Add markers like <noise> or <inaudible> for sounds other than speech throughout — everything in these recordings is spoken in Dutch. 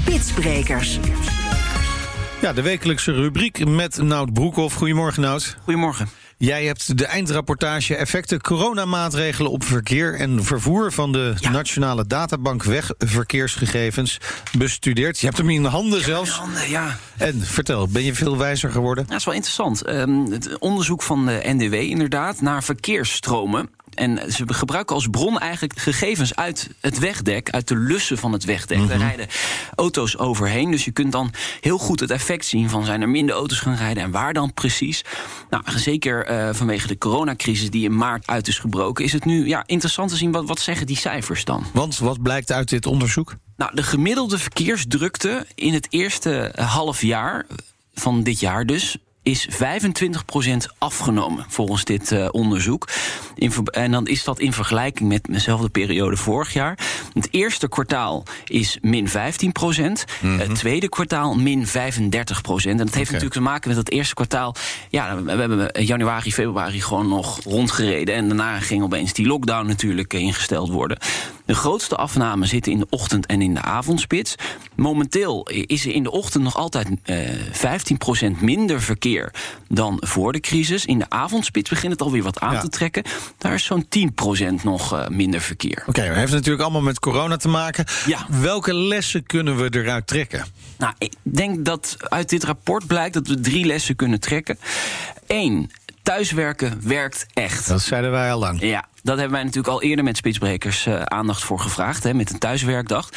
Spitsbrekers. Ja, de wekelijkse rubriek met Nout Broekhoff. Goedemorgen, Nout. Goedemorgen. Jij hebt de eindrapportage effecten coronamaatregelen op verkeer en vervoer van de Nationale Databank Wegverkeersgegevens bestudeerd. Je hebt hem in de handen zelfs. Handen, ja. En vertel, ben je veel wijzer geworden? Ja, dat is wel interessant. Um, het onderzoek van de NDW inderdaad naar verkeersstromen. En ze gebruiken als bron eigenlijk gegevens uit het wegdek, uit de lussen van het wegdek. Mm rijden auto's overheen. Dus je kunt dan heel goed het effect zien van zijn er minder auto's gaan rijden en waar dan precies. Nou, zeker uh, vanwege de coronacrisis die in maart uit is gebroken, is het nu ja, interessant te zien wat, wat zeggen die cijfers dan. Want wat blijkt uit dit onderzoek? Nou, de gemiddelde verkeersdrukte in het eerste half jaar van dit jaar dus is 25% afgenomen volgens dit uh, onderzoek. In, en dan is dat in vergelijking met dezelfde periode vorig jaar. Het eerste kwartaal is min 15%. Mm Het tweede kwartaal min 35%. En dat heeft okay. natuurlijk te maken met dat eerste kwartaal. Ja, we hebben januari, februari gewoon nog rondgereden. En daarna ging opeens die lockdown natuurlijk ingesteld worden. De grootste afname zitten in de ochtend en in de avondspits. Momenteel is er in de ochtend nog altijd uh, 15% minder verkeer dan voor de crisis. In de avondspits begint het alweer wat aan ja. te trekken. Daar is zo'n 10% nog uh, minder verkeer. Oké, okay, dat heeft natuurlijk allemaal met corona te maken. Ja. Welke lessen kunnen we eruit trekken? Nou, ik denk dat uit dit rapport blijkt dat we drie lessen kunnen trekken. Eén, thuiswerken werkt echt. Dat zeiden wij al lang. Ja, dat hebben wij natuurlijk al eerder met Spitsbrekers uh, aandacht voor gevraagd, hè, met een thuiswerkdag.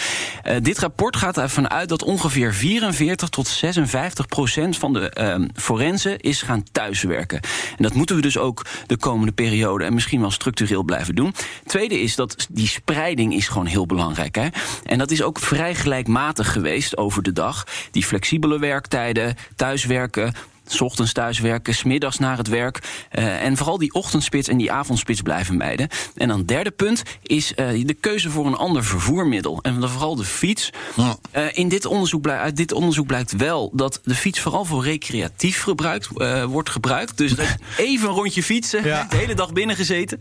Uh, dit rapport gaat ervan uit dat ongeveer 44 tot 56 procent van de uh, forensen is gaan thuiswerken. En dat moeten we dus ook de komende periode en misschien wel structureel blijven doen. Tweede is dat die spreiding is gewoon heel belangrijk. Hè? En dat is ook vrij gelijkmatig geweest over de dag. Die flexibele werktijden, thuiswerken, S ochtends thuiswerken, smiddags naar het werk. Uh, en vooral die ochtendspits en die avondspits blijven mijden. En dan derde punt is uh, de keuze voor een ander vervoermiddel. En dan vooral de fiets. Ja. Uh, in dit onderzoek, uit dit onderzoek blijkt wel dat de fiets vooral voor recreatief gebruikt, wordt gebruikt. Dus <laughs> even een rondje fietsen, ja. de hele dag binnen gezeten.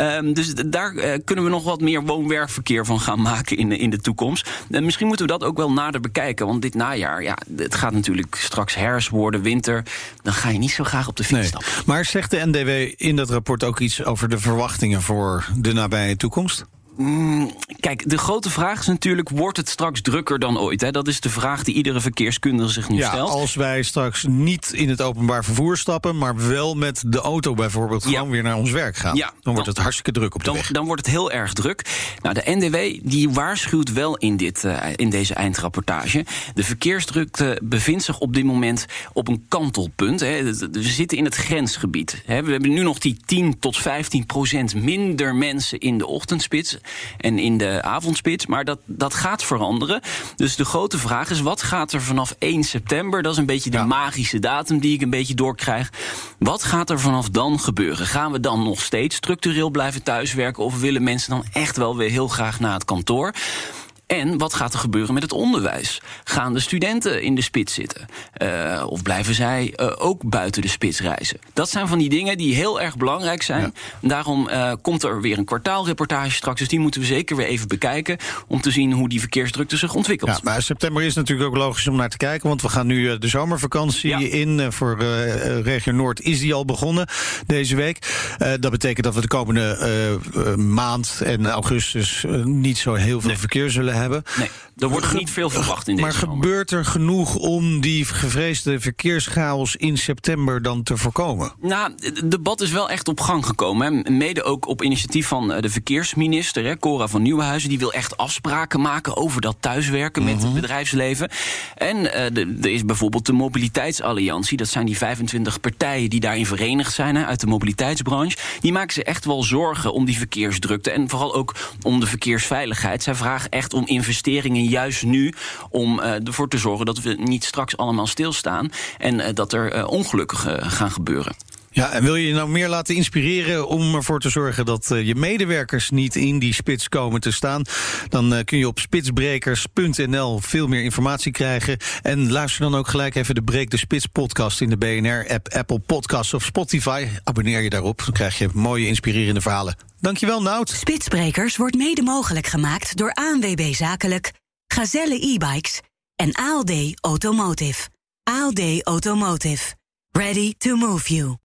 Um, dus daar kunnen we nog wat meer woon-werkverkeer van gaan maken in de, in de toekomst. En misschien moeten we dat ook wel nader bekijken. Want dit najaar, ja, het gaat natuurlijk straks herfst worden, winter dan ga je niet zo graag op de fiets nee. stappen. Maar zegt de NDW in dat rapport ook iets over de verwachtingen voor de nabije toekomst? Mm, kijk, de grote vraag is natuurlijk: wordt het straks drukker dan ooit? Hè? Dat is de vraag die iedere verkeerskundige zich nu ja, stelt. Als wij straks niet in het openbaar vervoer stappen, maar wel met de auto bijvoorbeeld ja. gewoon weer naar ons werk gaan, ja, dan wordt het hartstikke druk op de dan, weg. Dan wordt het heel erg druk. Nou, de NDW die waarschuwt wel in, dit, uh, in deze eindrapportage. De verkeersdrukte bevindt zich op dit moment op een kantelpunt. Hè. We zitten in het grensgebied. Hè. We hebben nu nog die 10 tot 15 procent minder mensen in de ochtendspits en in de avondspits. Maar dat, dat gaat veranderen. Dus de grote vraag is: wat gaat er vanaf 1 september? Dat is een beetje de ja. magische datum die ik een beetje doorkrijg. Wat gaat er vanaf dan gebeuren? Gaan we dan nog steeds structureel blijven thuiswerken? Of willen mensen dan echt wel weer heel graag naar het kantoor? En wat gaat er gebeuren met het onderwijs? Gaan de studenten in de spits zitten? Uh, of blijven zij uh, ook buiten de spits reizen? Dat zijn van die dingen die heel erg belangrijk zijn. Ja. Daarom uh, komt er weer een kwartaalreportage straks. Dus die moeten we zeker weer even bekijken. Om te zien hoe die verkeersdrukte zich ontwikkelt. Ja, maar september is natuurlijk ook logisch om naar te kijken. Want we gaan nu de zomervakantie ja. in. voor regio Noord is die al begonnen deze week. dat betekent dat we de komende maand en augustus niet zo heel veel nee. verkeer zullen hebben. Nee, er wordt Ge niet veel verwacht in deze Maar gebeurt er genoeg om die gevreesde verkeerschaos in september dan te voorkomen? Nou, het debat is wel echt op gang gekomen. Hè. Mede ook op initiatief van de verkeersminister, hè, Cora van Nieuwenhuizen. Die wil echt afspraken maken over dat thuiswerken mm -hmm. met het bedrijfsleven. En uh, er is bijvoorbeeld de Mobiliteitsalliantie. Dat zijn die 25 partijen die daarin verenigd zijn hè, uit de mobiliteitsbranche. Die maken zich echt wel zorgen om die verkeersdrukte. En vooral ook om de verkeersveiligheid. Zij vragen echt om investeringen juist nu om uh, ervoor te zorgen dat we niet straks allemaal stilstaan en uh, dat er uh, ongelukken gaan gebeuren. Ja, en wil je je nou meer laten inspireren om ervoor te zorgen dat uh, je medewerkers niet in die spits komen te staan? Dan uh, kun je op spitsbrekers.nl veel meer informatie krijgen. En luister dan ook gelijk even de Breek de Spits podcast in de BNR-app, Apple Podcasts of Spotify. Abonneer je daarop, dan krijg je mooie inspirerende verhalen. Dankjewel, Nout. Spitsbrekers wordt mede mogelijk gemaakt door ANWB Zakelijk, Gazelle e-bikes en ALD Automotive. ALD Automotive. Ready to move you.